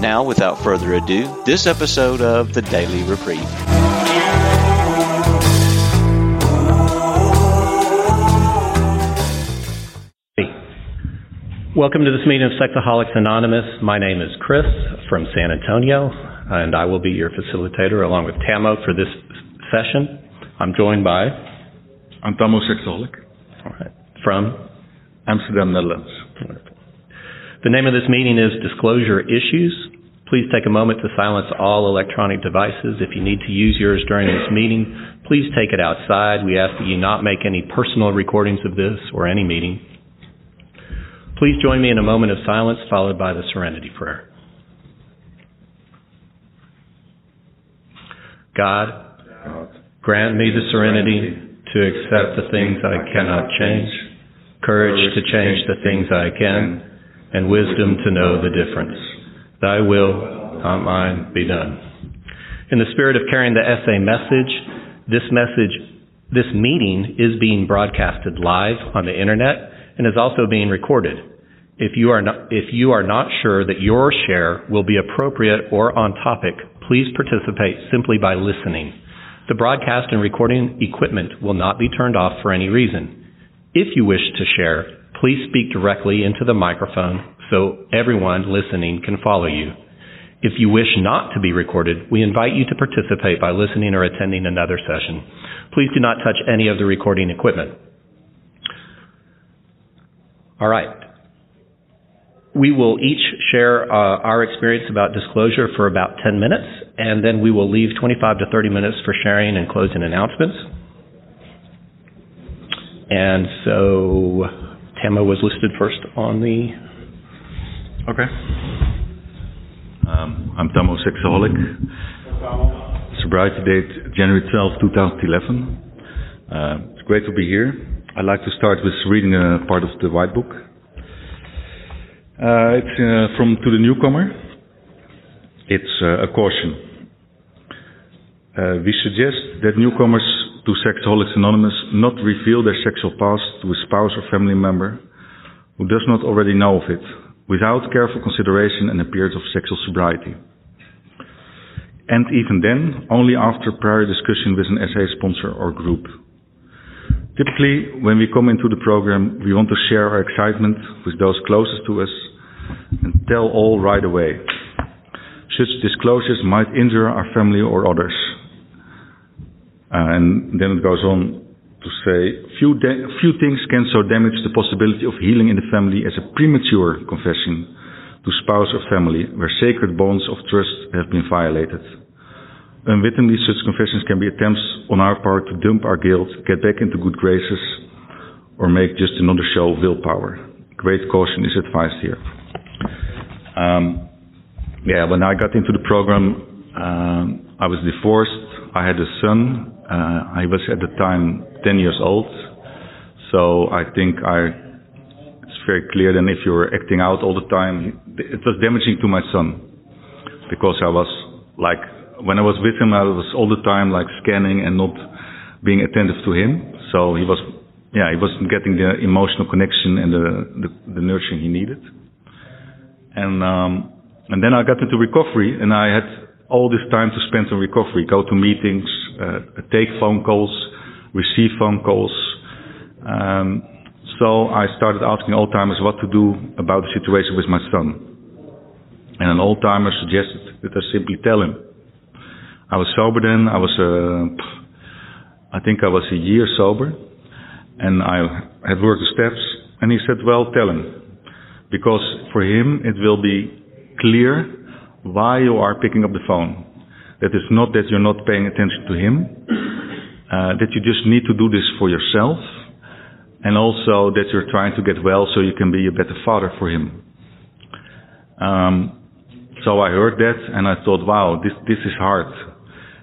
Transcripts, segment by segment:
Now, without further ado, this episode of the Daily Reprieve. Welcome to this meeting of Sexaholics Anonymous. My name is Chris from San Antonio, and I will be your facilitator along with Tamo for this session. I'm joined by. I'm Tamo Sexaholic. All right. From? Amsterdam, Netherlands. The name of this meeting is Disclosure Issues. Please take a moment to silence all electronic devices. If you need to use yours during this meeting, please take it outside. We ask that you not make any personal recordings of this or any meeting. Please join me in a moment of silence followed by the Serenity Prayer. God, grant me the serenity to accept the things I cannot change, courage to change the things I can, and wisdom to know the difference. Thy will, not mine, be done. In the spirit of carrying the SA message, this message, this meeting is being broadcasted live on the internet and is also being recorded. If you are not, if you are not sure that your share will be appropriate or on topic, please participate simply by listening. The broadcast and recording equipment will not be turned off for any reason. If you wish to share, please speak directly into the microphone so everyone listening can follow you. If you wish not to be recorded, we invite you to participate by listening or attending another session. Please do not touch any of the recording equipment. All right. We will each share uh, our experience about disclosure for about 10 minutes, and then we will leave 25 to 30 minutes for sharing and closing announcements. And so Tama was listed first on the Okay. Um, I'm Tamo Sexaholic. Sobriety date January 12, 2011. Uh, it's great to be here. I'd like to start with reading a part of the white book. Uh, it's uh, from To the Newcomer. It's uh, a caution. Uh, we suggest that newcomers to Sexaholics Anonymous not reveal their sexual past to a spouse or family member who does not already know of it without careful consideration and a period of sexual sobriety. And even then, only after prior discussion with an SA sponsor or group. Typically, when we come into the program, we want to share our excitement with those closest to us and tell all right away. Such disclosures might injure our family or others. Uh, and then it goes on to say few, few things can so damage the possibility of healing in the family as a premature confession to spouse or family where sacred bonds of trust have been violated. Unwittingly, such confessions can be attempts on our part to dump our guilt, get back into good graces, or make just another show of willpower. Great caution is advised here. Um, yeah, when I got into the program, um, I was divorced. I had a son. Uh, I was at the time 10 years old. So I think I, it's very clear then if you're acting out all the time, it was damaging to my son because I was like, when I was with him, I was all the time like scanning and not being attentive to him. So he was, yeah, he wasn't getting the emotional connection and the, the, the nurturing he needed. And, um, and then I got into recovery and I had all this time to spend on recovery, go to meetings, take phone calls, receive phone calls. Um, so I started asking old timers what to do about the situation with my son. And an old timer suggested that I simply tell him. I was sober then. I was, uh, I think I was a year sober, and I had worked the steps. And he said, "Well, tell him, because for him it will be clear why you are picking up the phone. That is not that you're not paying attention to him, uh, that you just need to do this for yourself, and also that you're trying to get well so you can be a better father for him. Um, so I heard that and I thought, wow, this, this is hard.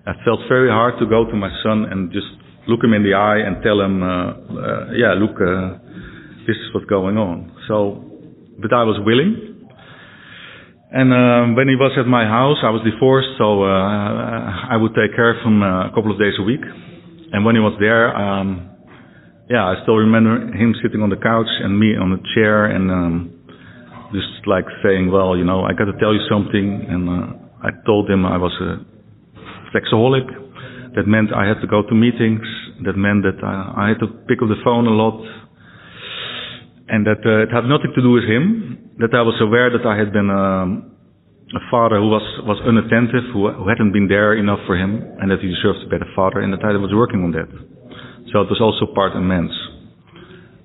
I felt very hard to go to my son and just look him in the eye and tell him, uh, uh, yeah, look, uh, this is what's going on. So, but I was willing. And um, when he was at my house, I was divorced, so uh, I would take care of him uh, a couple of days a week. And when he was there, um, yeah, I still remember him sitting on the couch and me on the chair and um, just like saying, well, you know, I got to tell you something. And uh, I told him I was a sexaholic. That meant I had to go to meetings. That meant that I, I had to pick up the phone a lot. And that uh, it had nothing to do with him. That I was aware that I had been um, a father who was, was unattentive, who, who hadn't been there enough for him, and that he deserved a better father, and that I was working on that. So it was also part immense.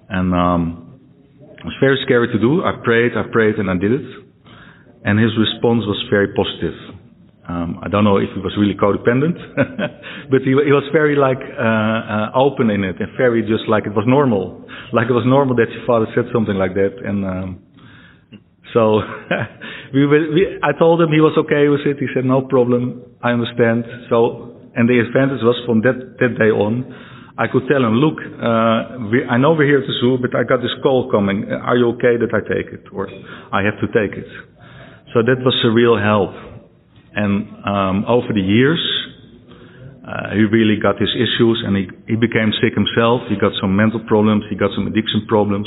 And um, it was very scary to do. I prayed, I prayed, and I did it. And his response was very positive. Um, I don't know if he was really codependent, but he, he was very like uh, uh, open in it and very just like it was normal, like it was normal that your father said something like that. And um, so we, we, I told him he was okay with it. He said no problem, I understand. So and the advantage was from that that day on, I could tell him, look, uh, we, I know we're here at the zoo, but I got this call coming. Are you okay that I take it, or I have to take it? So that was a real help. And um, over the years, uh, he really got his issues and he, he became sick himself. He got some mental problems, he got some addiction problems.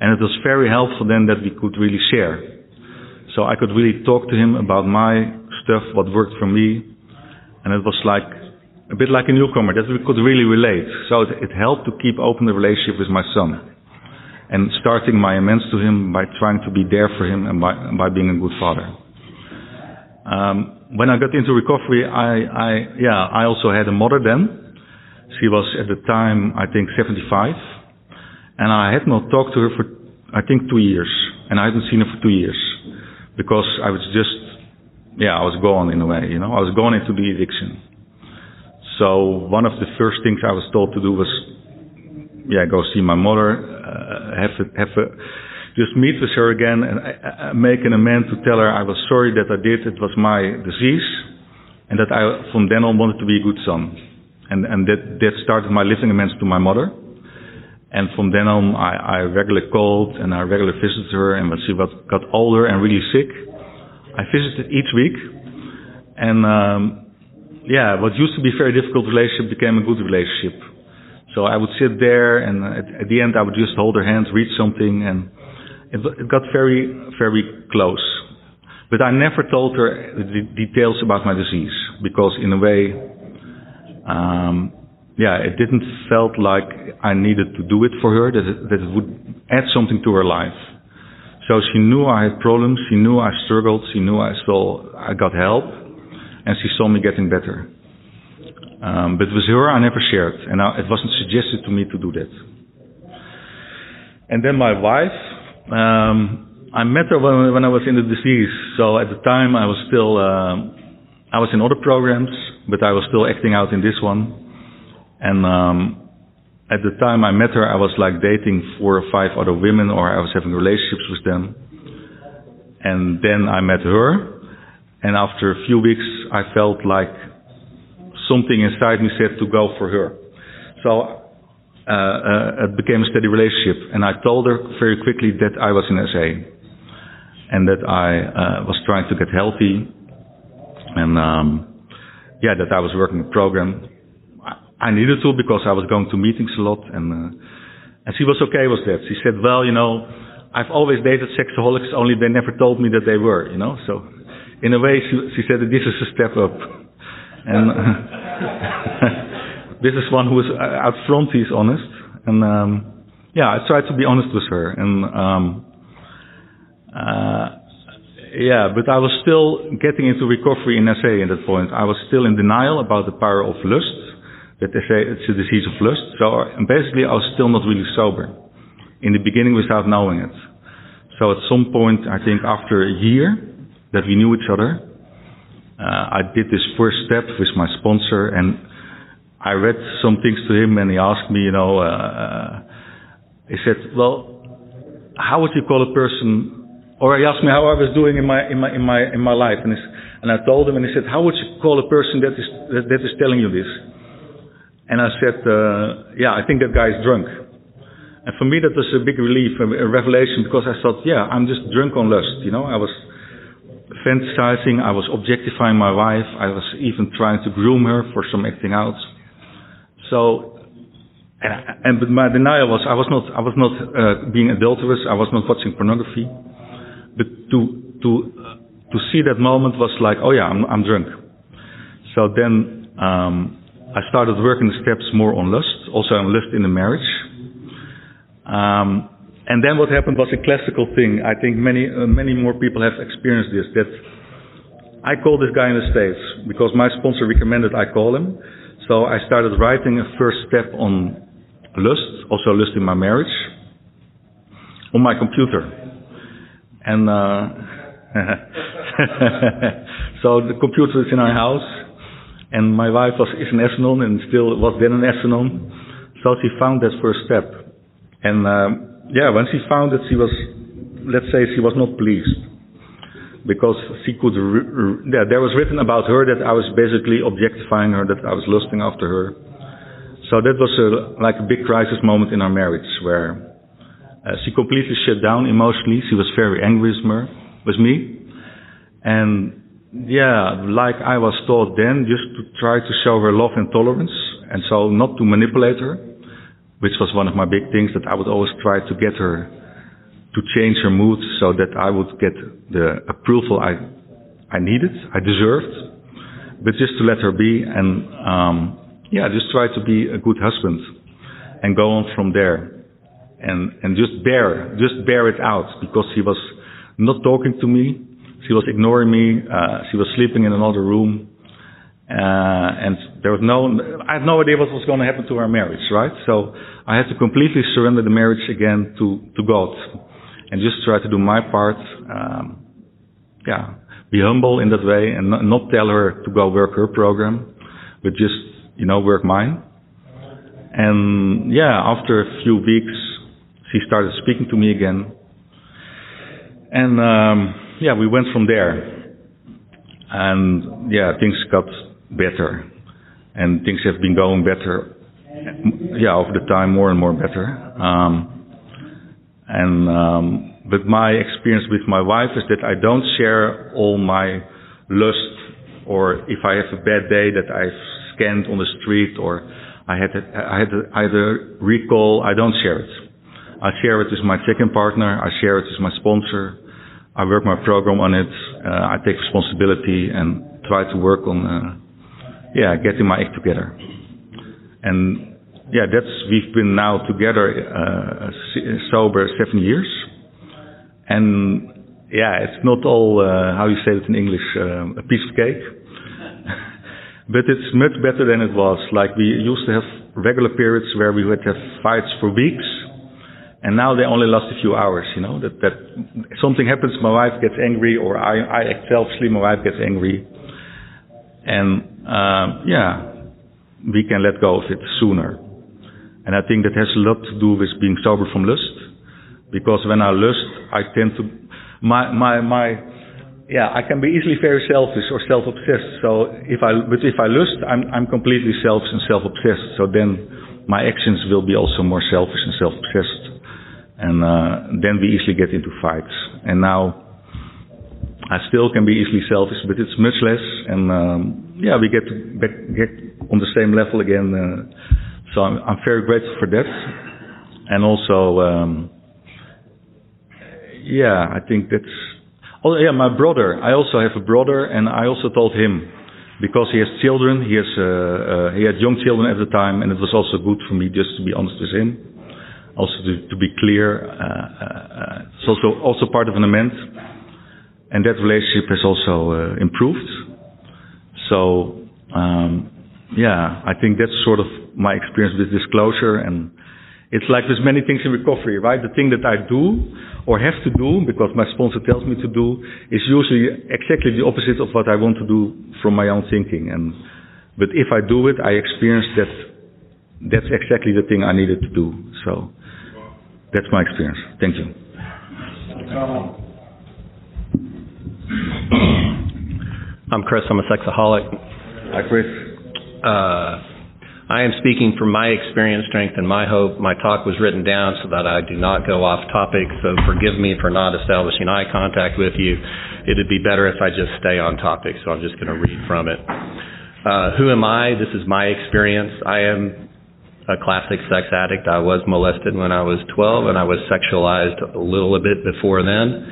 And it was very helpful then that we could really share. So I could really talk to him about my stuff, what worked for me. And it was like a bit like a newcomer that we could really relate. So it, it helped to keep open the relationship with my son. And starting my amends to him by trying to be there for him and by, by being a good father. Um, when I got into recovery, I, I, yeah, I also had a mother then. She was at the time, I think, 75. And I had not talked to her for, I think, two years. And I hadn't seen her for two years. Because I was just, yeah, I was gone in a way, you know. I was gone into the addiction. So one of the first things I was told to do was, yeah, go see my mother, uh, have a, have a, just meet with her again and uh, uh, make an amend to tell her I was sorry that I did. It was my disease, and that I from then on wanted to be a good son, and and that that started my living amends to my mother. And from then on, I, I regularly called and I regularly visited her. And when she got, got older and really sick, I visited each week. And um, yeah, what used to be a very difficult relationship became a good relationship. So I would sit there, and at, at the end, I would just hold her hand, read something, and it, it got very, very close. But I never told her the details about my disease because, in a way, um, yeah, it didn't felt like I needed to do it for her. That it, that it would add something to her life. So she knew I had problems. She knew I struggled. She knew I still I got help, and she saw me getting better. Um, but with her, I never shared, and I, it wasn't suggested to me to do that. And then my wife, um, I met her when, when I was in the disease. So at the time, I was still, um, I was in other programs, but I was still acting out in this one. And um, at the time I met her, I was like dating four or five other women, or I was having relationships with them. And then I met her, and after a few weeks, I felt like something inside me said to go for her. So uh, uh, it became a steady relationship. And I told her very quickly that I was in SA and that I uh, was trying to get healthy and um, yeah, that I was working a program. I, needed to because I was going to meetings a lot and uh, and she was okay with that. She said, well, you know, I've always dated sexaholics, only they never told me that they were, you know. So in a way, she, she said that this is a step up. And this is one who is uh, out front, he's honest. And um, yeah, I tried to be honest with her. And um, uh, yeah, but I was still getting into recovery in SA at that point. I was still in denial about the power of lust, that they say it's a disease of lust. So basically, I was still not really sober in the beginning without knowing it. So at some point, I think after a year that we knew each other, uh, I did this first step with my sponsor and I read some things to him and he asked me, you know, uh, he said, well, how would you call a person or he asked me how I was doing in my in my in my in my life, and, and I told him, and he said, "How would you call a person that is that, that is telling you this?" And I said, uh, "Yeah, I think that guy is drunk." And for me, that was a big relief, a, revelation, because I thought, "Yeah, I'm just drunk on lust." You know, I was fantasizing, I was objectifying my wife, I was even trying to groom her for some acting out. So and, and but my denial was I was not I was not uh, being adulterous. I was not watching pornography. But to to uh, to see that moment was like, oh yeah, I'm I'm drunk. So then um, I started working the steps more on lust, also on lust in the marriage. Um, and then what happened was a classical thing. I think many uh, many more people have experienced this. That I called this guy in the states because my sponsor recommended I call him. So I started writing a first step on lust, also lust in my marriage, on my computer. And uh, so the computer is in our house, and my wife was is an S-Anon and still was then an S-Anon. So she found that first step, and uh, yeah, when she found it, she was, let's say, she was not pleased because she could. Yeah, there was written about her that I was basically objectifying her, that I was lusting after her so that was a, like a big crisis moment in our marriage where uh, she completely shut down emotionally. She was very angry with me, with me. And yeah, like I was taught then, just to try to show her love and tolerance. And so not to manipulate her, which was one of my big things that I would always try to get her to change her mood so that I would get the approval I, I needed, I deserved, but just to let her be and, um, yeah, just try to be a good husband and go on from there. And, and just bear, just bear it out because he was not talking to me. She was ignoring me. Uh, she was sleeping in another room. Uh, and there was no, I had no idea what was going to happen to our marriage, right? So I had to completely surrender the marriage again to, to God and just try to do my part. Um, yeah, be humble in that way and not, not tell her to go work her program, but just you know, work mine. And yeah, after a few weeks, she started speaking to me again. And um, yeah, we went from there. And yeah, things got better. And things have been going better. Yeah, over the time, more and more better. Um, and um, but my experience with my wife is that I don't share all my lust, or if I have a bad day, that I've scanned on the street or I had to, I had to either recall. I don't share it. I share it with my second partner. I share it with my sponsor. I work my program on it. Uh, I take responsibility and try to work on, uh, yeah, getting my act together. And yeah, that's we've been now together uh, sober seven years, and yeah, it's not all uh, how you say it in English uh, a piece of cake. But it's much better than it was. Like we used to have regular periods where we would have fights for weeks, and now they only last a few hours. You know that that something happens, my wife gets angry, or I I selfishly, my wife gets angry, and uh, yeah, we can let go of it sooner. And I think that has a lot to do with being sober from lust, because when I lust, I tend to my my my yeah, I can be easily very selfish or self-obsessed. So if I, but if I lust, I'm, I'm completely selfish and self-obsessed. So then my actions will be also more selfish and self-obsessed. And uh, then we easily get into fights. And now I still can be easily selfish, but it's much less. And um, yeah, we get back, get on the same level again. Uh, so I'm, I'm very grateful for that. And also, um, yeah, I think that's Oh yeah, my brother. I also have a brother, and I also told him because he has children. He has uh, uh, he had young children at the time, and it was also good for me just to be honest with him. Also to, be clear, uh, uh, it's also also part of an amend, and that relationship has also uh, improved. So um, yeah, I think that's sort of my experience with disclosure and it's like there's many things in recovery, right? The thing that I do or have to do because my sponsor tells me to do is usually exactly the opposite of what I want to do from my own thinking. And but if I do it, I experience that that's exactly the thing I needed to do. That's my experience. Thank you. I'm Chris. I'm a sexaholic. Hi, Chris. Uh, I am speaking from my experience, strength, and my hope. My talk was written down so that I do not go off topic, so forgive me for not establishing eye contact with you. It would be better if I just stay on topic, so I'm just going to read from it. Uh, who am I? This is my experience. I am a classic sex addict. I was molested when I was 12, and I was sexualized a little bit before then.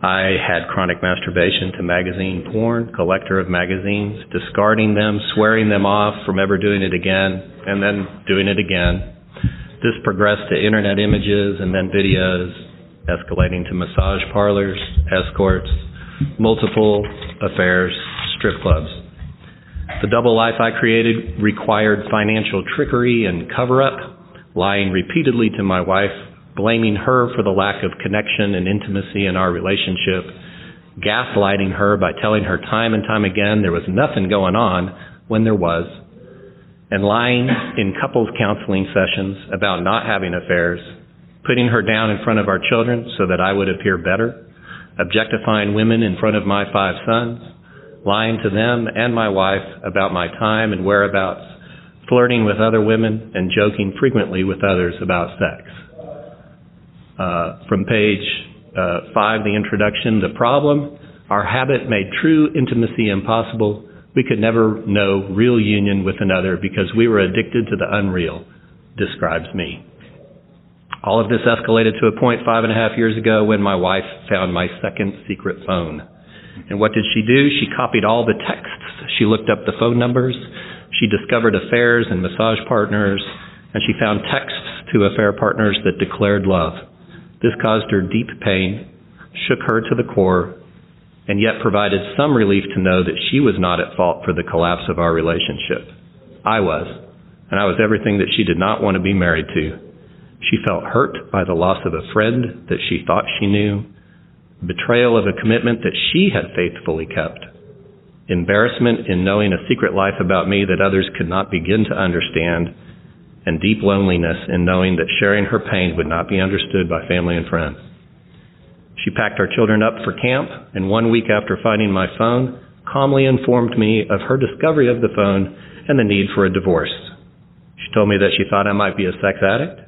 I had chronic masturbation to magazine porn, collector of magazines, discarding them, swearing them off from ever doing it again, and then doing it again. This progressed to internet images and then videos, escalating to massage parlors, escorts, multiple affairs, strip clubs. The double life I created required financial trickery and cover up, lying repeatedly to my wife blaming her for the lack of connection and intimacy in our relationship, gaslighting her by telling her time and time again there was nothing going on when there was, and lying in couples counseling sessions about not having affairs, putting her down in front of our children so that I would appear better, objectifying women in front of my five sons, lying to them and my wife about my time and whereabouts, flirting with other women, and joking frequently with others about sex uh, from page uh, 5, the introduction, the problem, our habit made true intimacy impossible. We could never know real union with another because we were addicted to the unreal, describes me. All of this escalated to a point five and a half years ago when my wife found my second secret phone. And what did she do? She copied all the texts. She looked up the phone numbers. She discovered affairs and massage partners. And she found texts to affair partners that declared love. This caused her deep pain, shook her to the core, and yet provided some relief to know that she was not at fault for the collapse of our relationship. I was, and I was everything that she did not want to be married to. She felt hurt by the loss of a friend that she thought she knew, betrayal of a commitment that she had faithfully kept, embarrassment in knowing a secret life about me that others could not begin to understand, and deep loneliness in knowing that sharing her pain would not be understood by family and friends. She packed our children up for camp, and one week after finding my phone, calmly informed me of her discovery of the phone and the need for a divorce. She told me that she thought I might be a sex addict.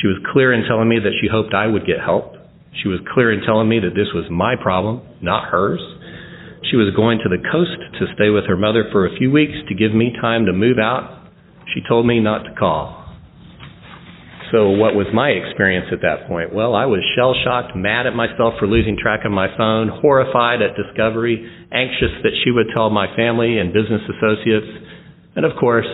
She was clear in telling me that she hoped I would get help. She was clear in telling me that this was my problem, not hers. She was going to the coast to stay with her mother for a few weeks to give me time to move out she told me not to call. So, what was my experience at that point? Well, I was shell shocked, mad at myself for losing track of my phone, horrified at discovery, anxious that she would tell my family and business associates, and of course,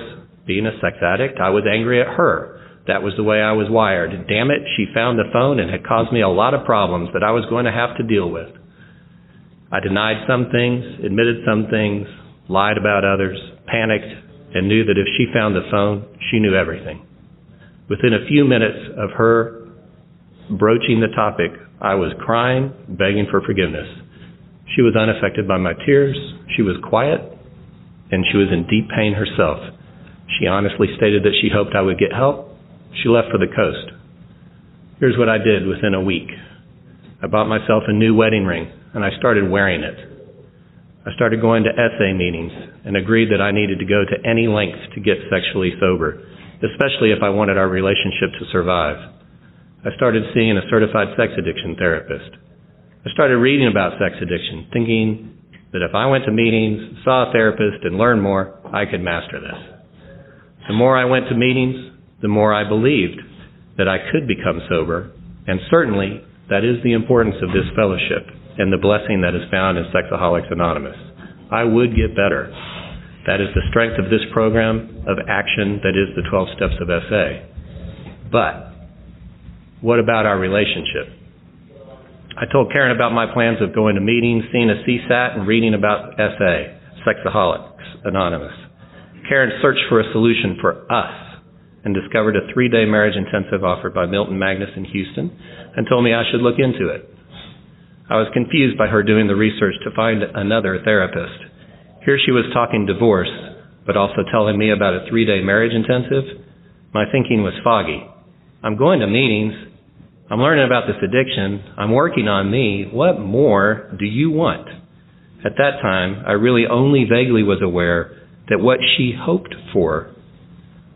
being a sex addict, I was angry at her. That was the way I was wired. Damn it, she found the phone and had caused me a lot of problems that I was going to have to deal with. I denied some things, admitted some things, lied about others, panicked, and knew that if she found the phone, she knew everything. Within a few minutes of her broaching the topic, I was crying, begging for forgiveness. She was unaffected by my tears. She was quiet, and she was in deep pain herself. She honestly stated that she hoped I would get help. She left for the coast. Here's what I did within a week. I bought myself a new wedding ring, and I started wearing it. I started going to SA meetings and agreed that I needed to go to any length to get sexually sober, especially if I wanted our relationship to survive. I started seeing a certified sex addiction therapist. I started reading about sex addiction, thinking that if I went to meetings, saw a therapist, and learned more, I could master this. The more I went to meetings, the more I believed that I could become sober, and certainly that is the importance of this fellowship and the blessing that is found in Sexaholics Anonymous. I would get better. That is the strength of this program of action that is the 12 steps of SA. But what about our relationship? I told Karen about my plans of going to meetings, seeing a CSAT, and reading about SA, Sexaholics Anonymous. Karen searched for a solution for us and discovered a three day marriage intensive offered by Milton Magness in Houston and told me I should look into it. I was confused by her doing the research to find another therapist. Here she was talking divorce, but also telling me about a three day marriage intensive. My thinking was foggy. I'm going to meetings. I'm learning about this addiction. I'm working on me. What more do you want? At that time, I really only vaguely was aware that what she hoped for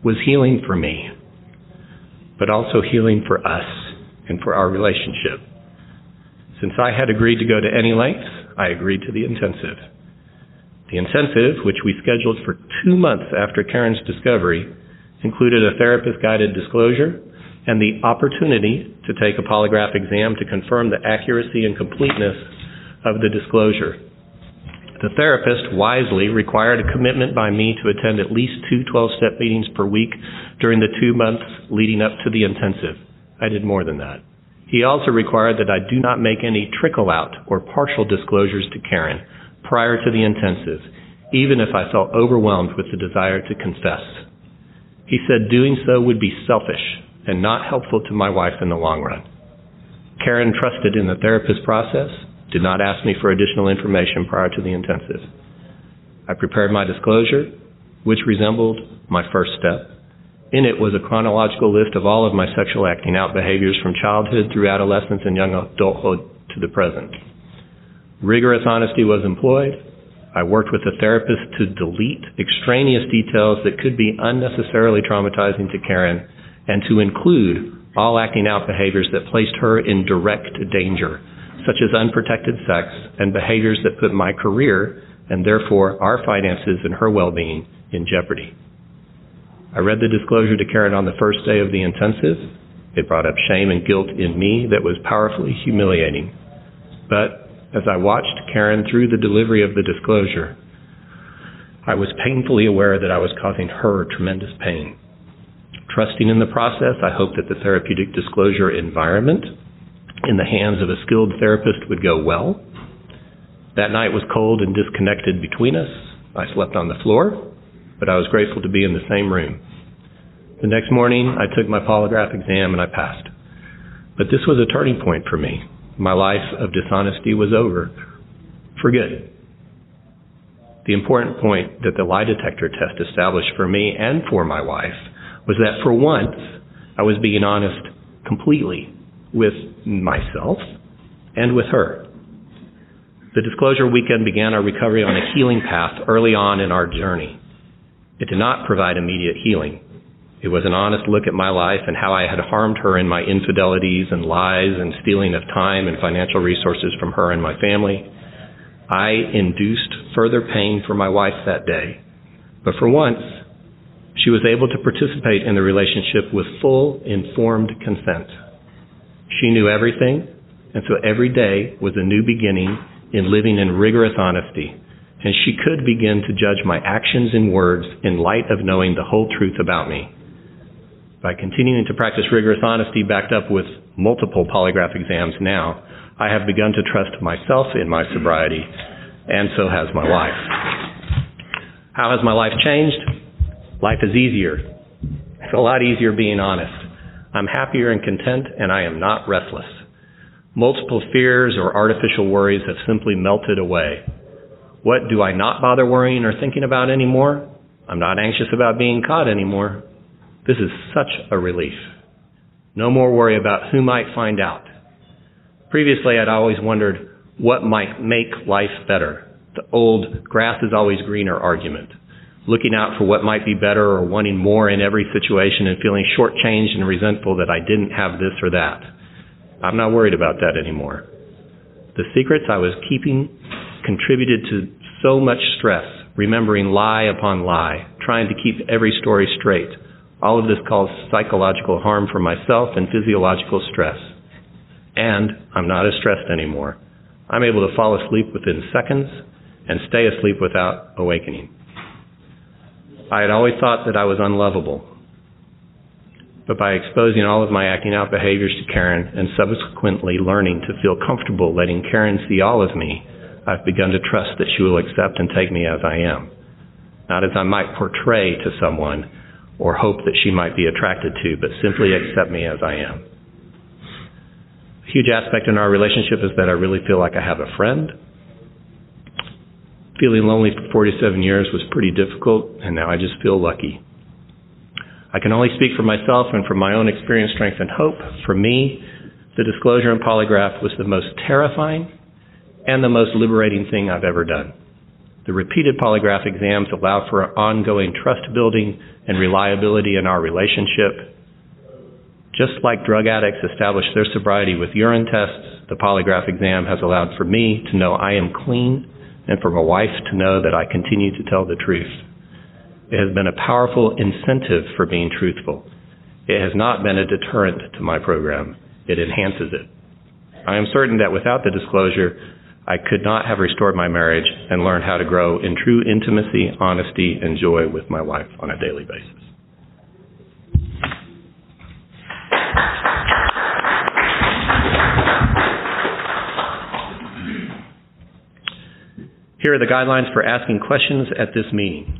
was healing for me, but also healing for us and for our relationship. Since I had agreed to go to any lengths, I agreed to the intensive. The intensive, which we scheduled for two months after Karen's discovery, included a therapist guided disclosure and the opportunity to take a polygraph exam to confirm the accuracy and completeness of the disclosure. The therapist wisely required a commitment by me to attend at least two 12 step meetings per week during the two months leading up to the intensive. I did more than that. He also required that I do not make any trickle out or partial disclosures to Karen prior to the intensive, even if I felt overwhelmed with the desire to confess. He said doing so would be selfish and not helpful to my wife in the long run. Karen trusted in the therapist process, did not ask me for additional information prior to the intensive. I prepared my disclosure, which resembled my first step. In it was a chronological list of all of my sexual acting out behaviors from childhood through adolescence and young adulthood to the present. Rigorous honesty was employed. I worked with a therapist to delete extraneous details that could be unnecessarily traumatizing to Karen and to include all acting out behaviors that placed her in direct danger, such as unprotected sex and behaviors that put my career and therefore our finances and her well being in jeopardy. I read the disclosure to Karen on the first day of the intensive. It brought up shame and guilt in me that was powerfully humiliating. But as I watched Karen through the delivery of the disclosure, I was painfully aware that I was causing her tremendous pain. Trusting in the process, I hoped that the therapeutic disclosure environment in the hands of a skilled therapist would go well. That night was cold and disconnected between us. I slept on the floor, but I was grateful to be in the same room. The next morning, I took my polygraph exam and I passed. But this was a turning point for me. My life of dishonesty was over for good. The important point that the lie detector test established for me and for my wife was that for once, I was being honest completely with myself and with her. The disclosure weekend began our recovery on a healing path early on in our journey. It did not provide immediate healing. It was an honest look at my life and how I had harmed her in my infidelities and lies and stealing of time and financial resources from her and my family. I induced further pain for my wife that day. But for once, she was able to participate in the relationship with full, informed consent. She knew everything, and so every day was a new beginning in living in rigorous honesty, and she could begin to judge my actions and words in light of knowing the whole truth about me. By continuing to practice rigorous honesty backed up with multiple polygraph exams now, I have begun to trust myself in my sobriety, and so has my wife. How has my life changed? Life is easier. It's a lot easier being honest. I'm happier and content, and I am not restless. Multiple fears or artificial worries have simply melted away. What do I not bother worrying or thinking about anymore? I'm not anxious about being caught anymore. This is such a relief. No more worry about who might find out. Previously, I'd always wondered what might make life better. The old grass is always greener argument looking out for what might be better or wanting more in every situation and feeling shortchanged and resentful that I didn't have this or that. I'm not worried about that anymore. The secrets I was keeping contributed to so much stress, remembering lie upon lie, trying to keep every story straight. All of this caused psychological harm for myself and physiological stress. And I'm not as stressed anymore. I'm able to fall asleep within seconds and stay asleep without awakening. I had always thought that I was unlovable. But by exposing all of my acting out behaviors to Karen and subsequently learning to feel comfortable letting Karen see all of me, I've begun to trust that she will accept and take me as I am. Not as I might portray to someone or hope that she might be attracted to, but simply accept me as I am. A huge aspect in our relationship is that I really feel like I have a friend Feeling lonely for 47 years was pretty difficult, and now I just feel lucky. I can only speak for myself and from my own experience, strength, and hope. For me, the disclosure and polygraph was the most terrifying and the most liberating thing I've ever done. The repeated polygraph exams allow for ongoing trust building and reliability in our relationship. Just like drug addicts establish their sobriety with urine tests, the polygraph exam has allowed for me to know I am clean and for my wife to know that I continue to tell the truth. It has been a powerful incentive for being truthful. It has not been a deterrent to my program. It enhances it. I am certain that without the disclosure, I could not have restored my marriage and learned how to grow in true intimacy, honesty, and joy with my wife on a daily basis. Here are the guidelines for asking questions at this meeting.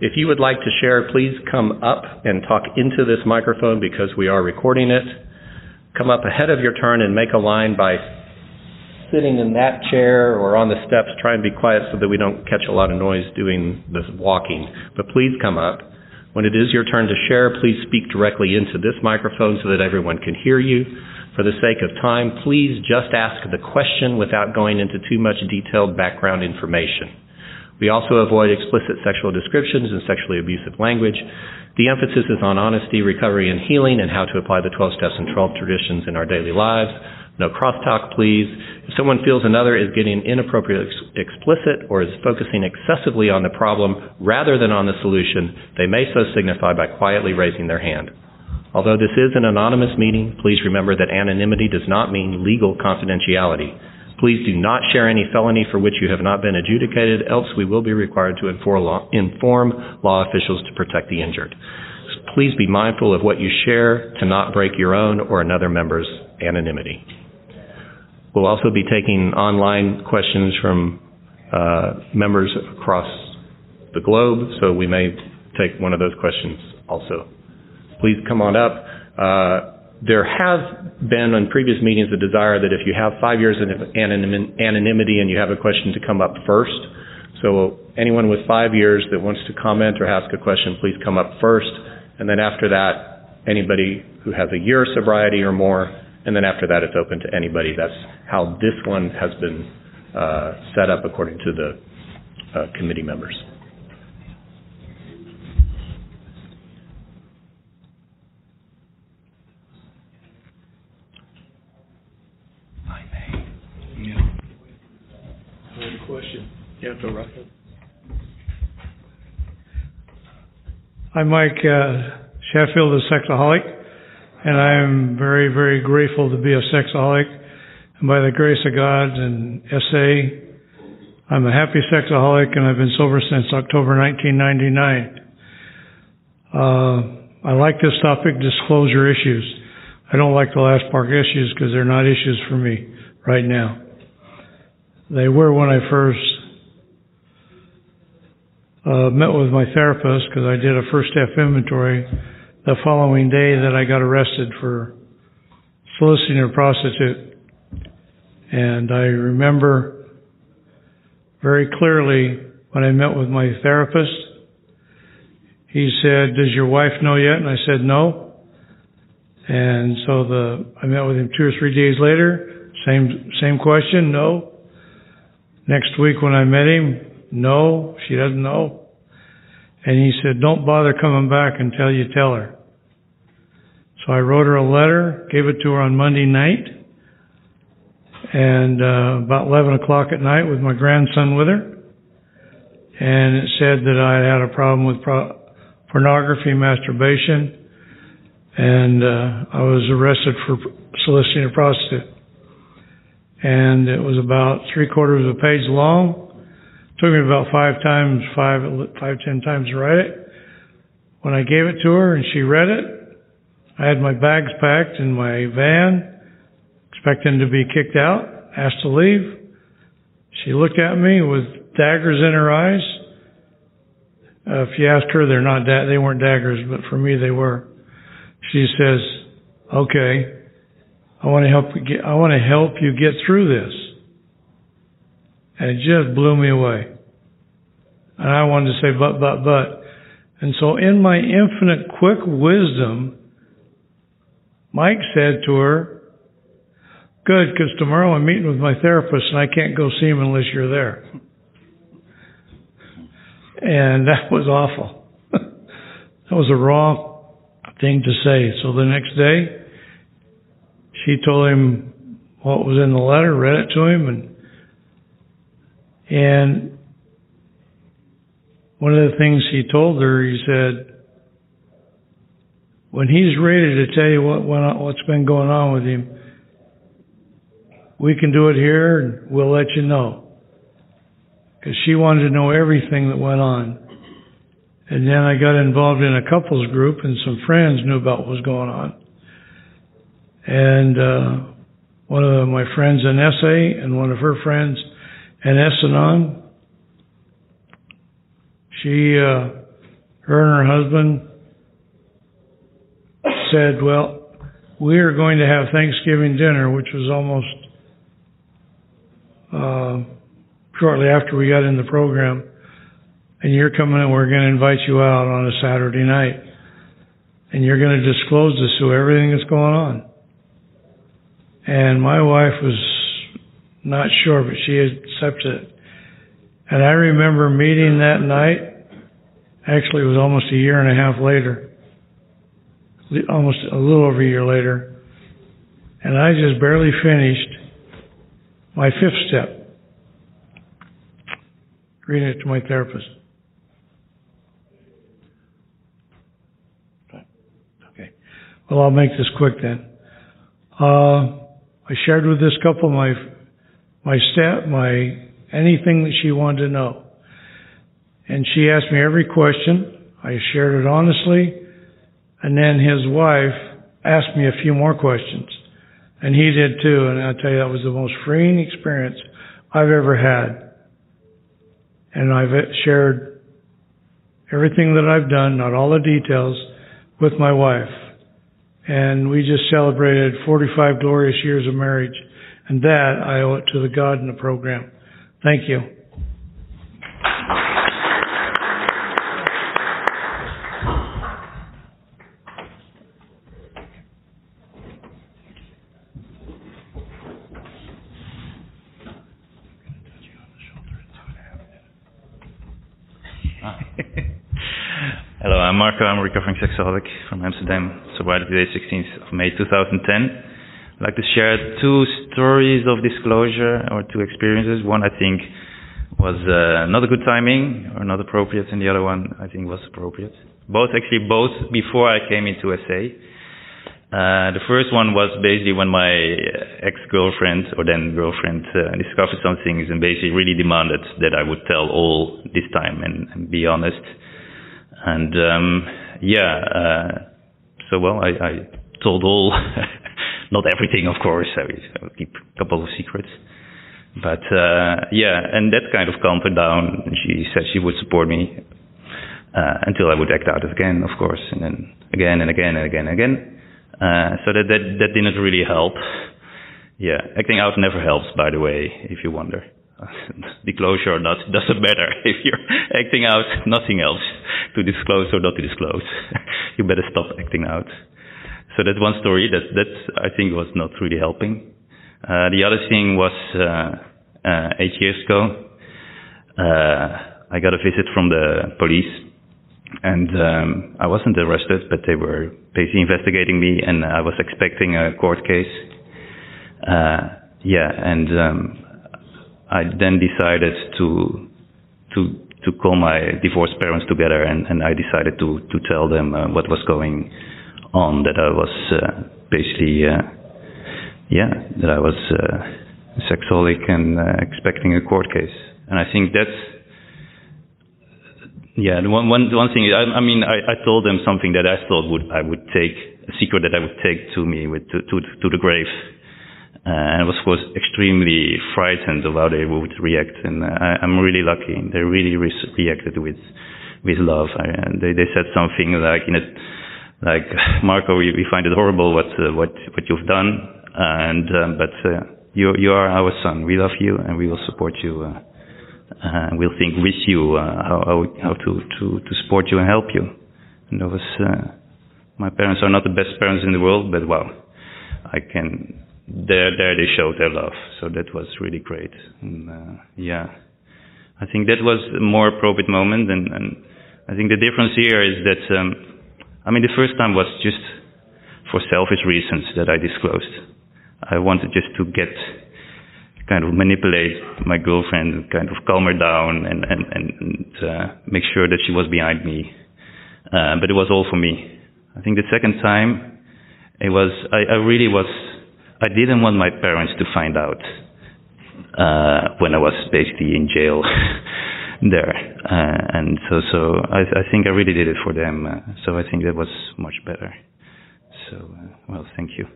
If you would like to share, please come up and talk into this microphone because we are recording it. Come up ahead of your turn and make a line by sitting in that chair or on the steps, try and be quiet so that we don't catch a lot of noise doing this walking. But please come up. When it is your turn to share, please speak directly into this microphone so that everyone can hear you. For the sake of time, please just ask the question without going into too much detailed background information. We also avoid explicit sexual descriptions and sexually abusive language. The emphasis is on honesty, recovery, and healing and how to apply the 12 steps and 12 traditions in our daily lives. No crosstalk, please. If someone feels another is getting inappropriately ex- explicit or is focusing excessively on the problem rather than on the solution, they may so signify by quietly raising their hand. Although this is an anonymous meeting, please remember that anonymity does not mean legal confidentiality. Please do not share any felony for which you have not been adjudicated, else we will be required to inform law, inform law officials to protect the injured. Please be mindful of what you share to not break your own or another member's anonymity. We'll also be taking online questions from uh, members across the globe, so we may take one of those questions also. Please come on up. Uh, there has been on previous meetings a desire that if you have five years of anonymity and you have a question to come up first. So anyone with five years that wants to comment or ask a question, please come up first. And then after that, anybody who has a year of sobriety or more, and then after that, it's open to anybody. That's how this one has been uh, set up according to the uh, committee members. Question. Yeah, go right ahead. I'm Mike uh, Sheffield, a sexaholic, and I'm very, very grateful to be a sexaholic. And by the grace of God and SA, I'm a happy sexaholic, and I've been sober since October 1999. Uh, I like this topic, disclosure issues. I don't like the last part issues because they're not issues for me right now. They were when I first uh, met with my therapist because I did a first step inventory the following day that I got arrested for soliciting a prostitute. And I remember very clearly when I met with my therapist, he said, Does your wife know yet? And I said, No. And so the I met with him two or three days later, same same question, no. Next week when I met him, no, she doesn't know. And he said, don't bother coming back until you tell her. So I wrote her a letter, gave it to her on Monday night, and uh, about 11 o'clock at night with my grandson with her. And it said that I had a problem with pro- pornography, masturbation, and uh, I was arrested for soliciting a prostitute and it was about three quarters of a page long. Took me about five times, five, five, ten times to write it. When I gave it to her and she read it, I had my bags packed in my van, expecting to be kicked out, asked to leave. She looked at me with daggers in her eyes. Uh, if you ask her, they're not da- they weren't daggers, but for me they were. She says, "Okay, I want to help you get, I want to help you get through this. And it just blew me away. And I wanted to say, but, but, but. And so in my infinite quick wisdom, Mike said to her, Good, because tomorrow I'm meeting with my therapist and I can't go see him unless you're there. And that was awful. that was a wrong thing to say. So the next day, she told him what was in the letter, read it to him, and and one of the things he told her, he said, when he's ready to tell you what went on, what's been going on with him, we can do it here and we'll let you know. Because she wanted to know everything that went on. And then I got involved in a couples group and some friends knew about what was going on. And, uh, one of my friends in SA and one of her friends in she, uh, her and her husband said, well, we are going to have Thanksgiving dinner, which was almost, uh, shortly after we got in the program. And you're coming and we're going to invite you out on a Saturday night. And you're going to disclose to Sue everything that's going on. And my wife was not sure, but she accepted it. And I remember meeting that night. Actually, it was almost a year and a half later. Almost a little over a year later. And I just barely finished my fifth step. Reading it to my therapist. Okay. Well, I'll make this quick then. Uh, I shared with this couple my my step, my anything that she wanted to know, and she asked me every question. I shared it honestly, and then his wife asked me a few more questions, and he did too. And I tell you, that was the most freeing experience I've ever had. And I've shared everything that I've done, not all the details, with my wife and we just celebrated 45 glorious years of marriage. And that I owe it to the God in the program. Thank you. Hello, I'm Marco. I'm a recovering sexaholic from Amsterdam, sobriety today, 16th of May 2010. I'd like to share two stories of disclosure or two experiences. One I think was uh, not a good timing or not appropriate, and the other one I think was appropriate. Both actually both before I came into SA. Uh, the first one was basically when my ex-girlfriend or then girlfriend uh, discovered some things and basically really demanded that I would tell all this time and, and be honest. And um, yeah, uh, so well, I, I told all, not everything, of course. I, keep a couple of secrets. But uh, yeah, and that kind of calmed her down. She said she would support me uh, until I would act out again, of course, and then again and again and again and again. Uh, so that, that that didn't really help. Yeah, acting out never helps, by the way, if you wonder. disclosure or not doesn't matter. If you're acting out, nothing else to disclose or not to disclose. you better stop acting out. So that's one story that that I think was not really helping. Uh, the other thing was uh, uh, eight years ago. Uh, I got a visit from the police, and um, I wasn't arrested, but they were basically investigating me, and I was expecting a court case. Uh, yeah, and um, I then decided to to to call my divorced parents together, and, and I decided to to tell them uh, what was going on. That I was uh, basically, uh, yeah, that I was uh, sexaholic and uh, expecting a court case. And I think that's, yeah, the one one one thing. I, I mean, I, I told them something that I thought would I would take a secret that I would take to me with to to, to the grave and I was, course, extremely frightened of how they would react. And uh, I, I'm really lucky. They really re- reacted with with love. I, and they, they said something like, you know, like Marco, we, we find it horrible what uh, what what you've done, and um, but uh, you you are our son. We love you, and we will support you. Uh, uh, we'll think with you uh, how how, how to, to to support you and help you. And that was uh, my parents are not the best parents in the world, but well, I can there, there they showed their love. So that was really great. And, uh, yeah, I think that was a more appropriate moment. And, and I think the difference here is that, um, I mean, the first time was just for selfish reasons that I disclosed. I wanted just to get kind of manipulate my girlfriend and kind of calm her down and and and uh, make sure that she was behind me. Uh, but it was all for me. I think the second time, it was I, I really was I didn't want my parents to find out uh, when I was basically in jail there, uh, and so so I, I think I really did it for them. Uh, so I think that was much better. So uh, well, thank you.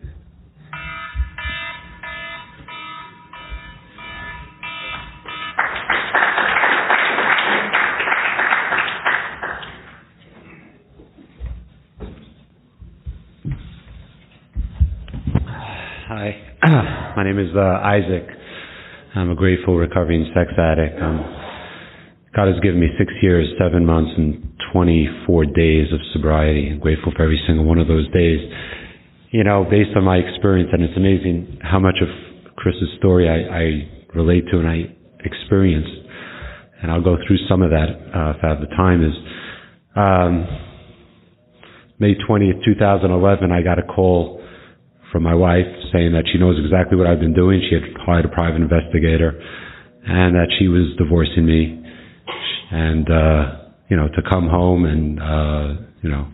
My name is uh, Isaac. I'm a grateful recovering sex addict. Um, God has given me six years, seven months, and 24 days of sobriety. I'm grateful for every single one of those days. You know, based on my experience, and it's amazing how much of Chris's story I, I relate to and I experience. And I'll go through some of that uh, if I have the time. Is um, May 20th, 2011, I got a call from my wife saying that she knows exactly what I've been doing. She had hired a private investigator and that she was divorcing me and, uh, you know, to come home and, uh, you know,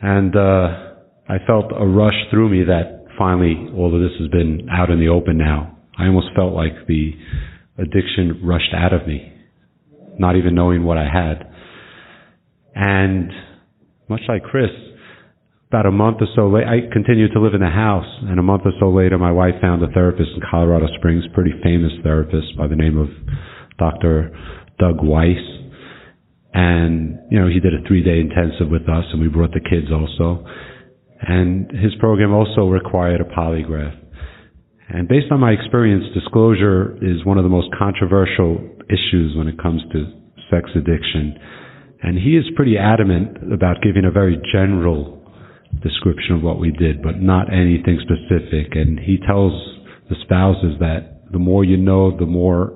and, uh, I felt a rush through me that finally all of this has been out in the open now. I almost felt like the addiction rushed out of me, not even knowing what I had. And much like Chris, about a month or so later, I continued to live in the house, and a month or so later, my wife found a therapist in Colorado Springs, pretty famous therapist by the name of Dr. Doug Weiss. And, you know, he did a three day intensive with us, and we brought the kids also. And his program also required a polygraph. And based on my experience, disclosure is one of the most controversial issues when it comes to sex addiction. And he is pretty adamant about giving a very general description of what we did, but not anything specific. And he tells the spouses that the more you know, the more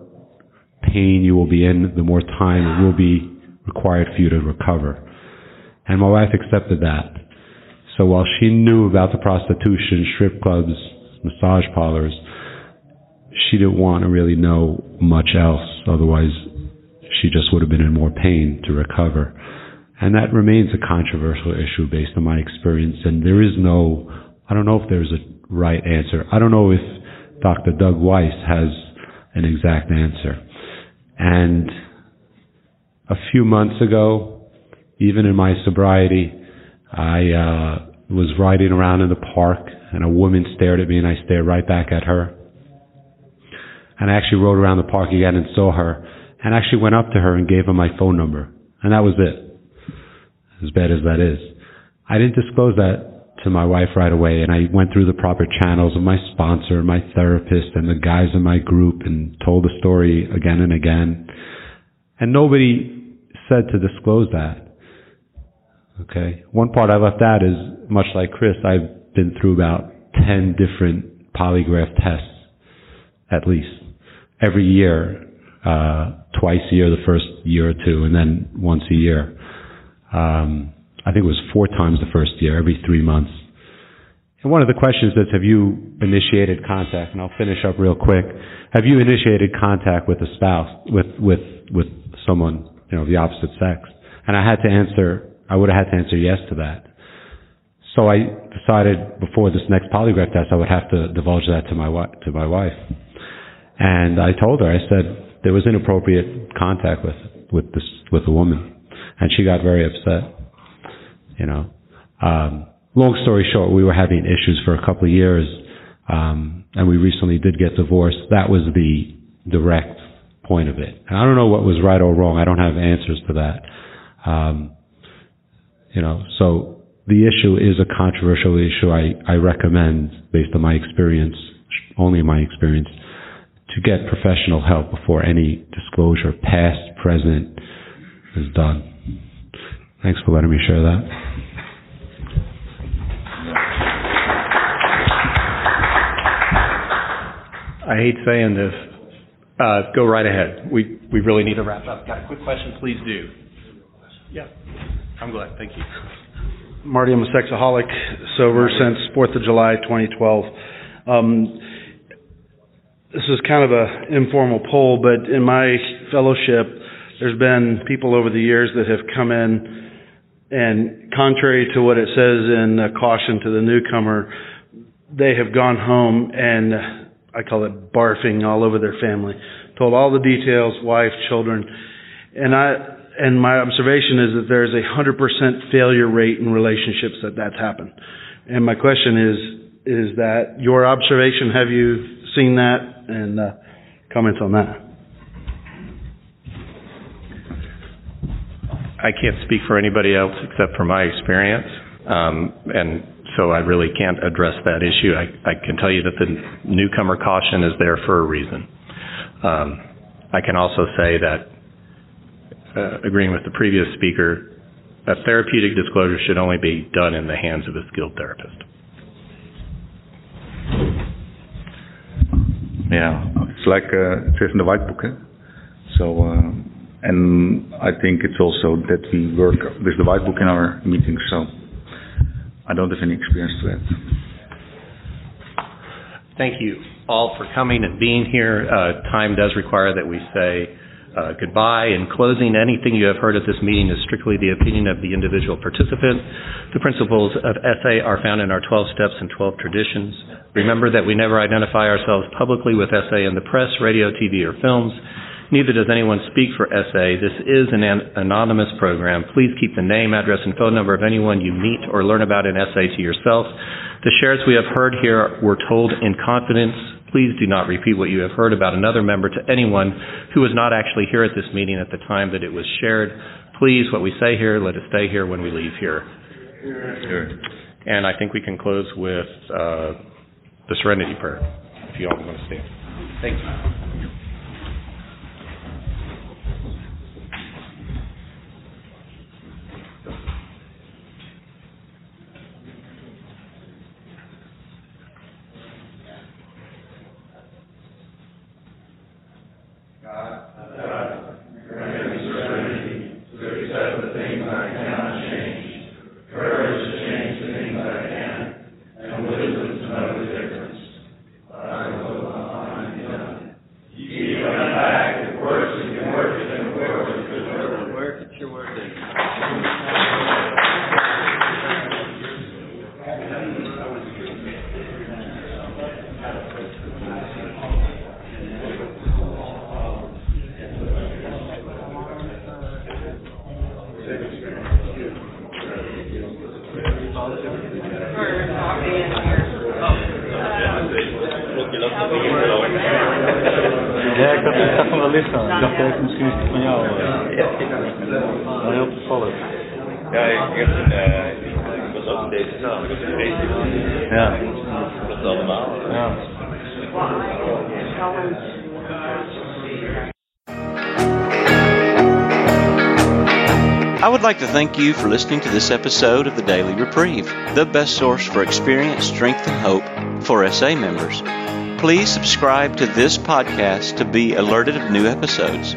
pain you will be in, the more time it will be required for you to recover. And my wife accepted that. So while she knew about the prostitution, strip clubs, massage parlors, she didn't want to really know much else. Otherwise, she just would have been in more pain to recover. And that remains a controversial issue based on my experience. And there is no, I don't know if there's a right answer. I don't know if Dr. Doug Weiss has an exact answer. And a few months ago, even in my sobriety, I uh, was riding around in the park and a woman stared at me and I stared right back at her. And I actually rode around the park again and saw her and actually went up to her and gave her my phone number. And that was it as bad as that is. I didn't disclose that to my wife right away, and I went through the proper channels of my sponsor, my therapist, and the guys in my group, and told the story again and again. And nobody said to disclose that. Okay. One part I left out is much like Chris, I've been through about 10 different polygraph tests, at least, every year, uh, twice a year the first year or two, and then once a year. Um, I think it was four times the first year, every three months. And one of the questions is, have you initiated contact? And I'll finish up real quick. Have you initiated contact with a spouse, with, with, with someone, you know, the opposite sex? And I had to answer, I would have had to answer yes to that. So I decided before this next polygraph test, I would have to divulge that to my wife, to my wife. And I told her, I said, there was inappropriate contact with, with this, with a woman and she got very upset. You know, um, long story short, we were having issues for a couple of years, um, and we recently did get divorced. That was the direct point of it. And I don't know what was right or wrong. I don't have answers to that. Um, you know, so the issue is a controversial issue. I, I recommend, based on my experience, only my experience, to get professional help before any disclosure, past, present, is done. Thanks for letting me share that. I hate saying this. Uh, go right ahead. We we really need to wrap up. Got a quick question? Please do. Yeah, I'm glad. Thank you. Marty, I'm a sexaholic, sober since 4th of July 2012. Um, this is kind of a informal poll, but in my fellowship, there's been people over the years that have come in and contrary to what it says in caution to the newcomer, they have gone home and I call it barfing all over their family. Told all the details, wife, children. And I, and my observation is that there's a 100% failure rate in relationships that that's happened. And my question is, is that your observation? Have you seen that? And uh, comments on that. I can't speak for anybody else except for my experience, um, and so I really can't address that issue. I, I can tell you that the newcomer caution is there for a reason. Um, I can also say that, uh, agreeing with the previous speaker, a therapeutic disclosure should only be done in the hands of a skilled therapist. Yeah, it's like uh, it says in the white book. Eh? So, uh, and I think it's also that we work with the white book in our meetings. So, I don't have any experience to that. Thank you all for coming and being here. Uh, time does require that we say uh, goodbye. In closing, anything you have heard at this meeting is strictly the opinion of the individual participant. The principles of SA are found in our 12 steps and 12 traditions. Remember that we never identify ourselves publicly with SA in the press, radio, TV, or films. Neither does anyone speak for SA. This is an anonymous program. Please keep the name, address, and phone number of anyone you meet or learn about in SA to yourself. The shares we have heard here were told in confidence. Please do not repeat what you have heard about another member to anyone who was not actually here at this meeting at the time that it was shared. Please, what we say here, let it stay here when we leave here. And I think we can close with uh, the Serenity Prayer, if you all want to stand. Thank you. Ja. Dat is allemaal. Ja. I would like to thank you for listening to this episode of the Daily Reprieve, the best source for experience, strength, and hope for SA members. Please subscribe to this podcast to be alerted of new episodes.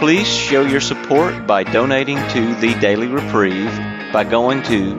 Please show your support by donating to the Daily Reprieve by going to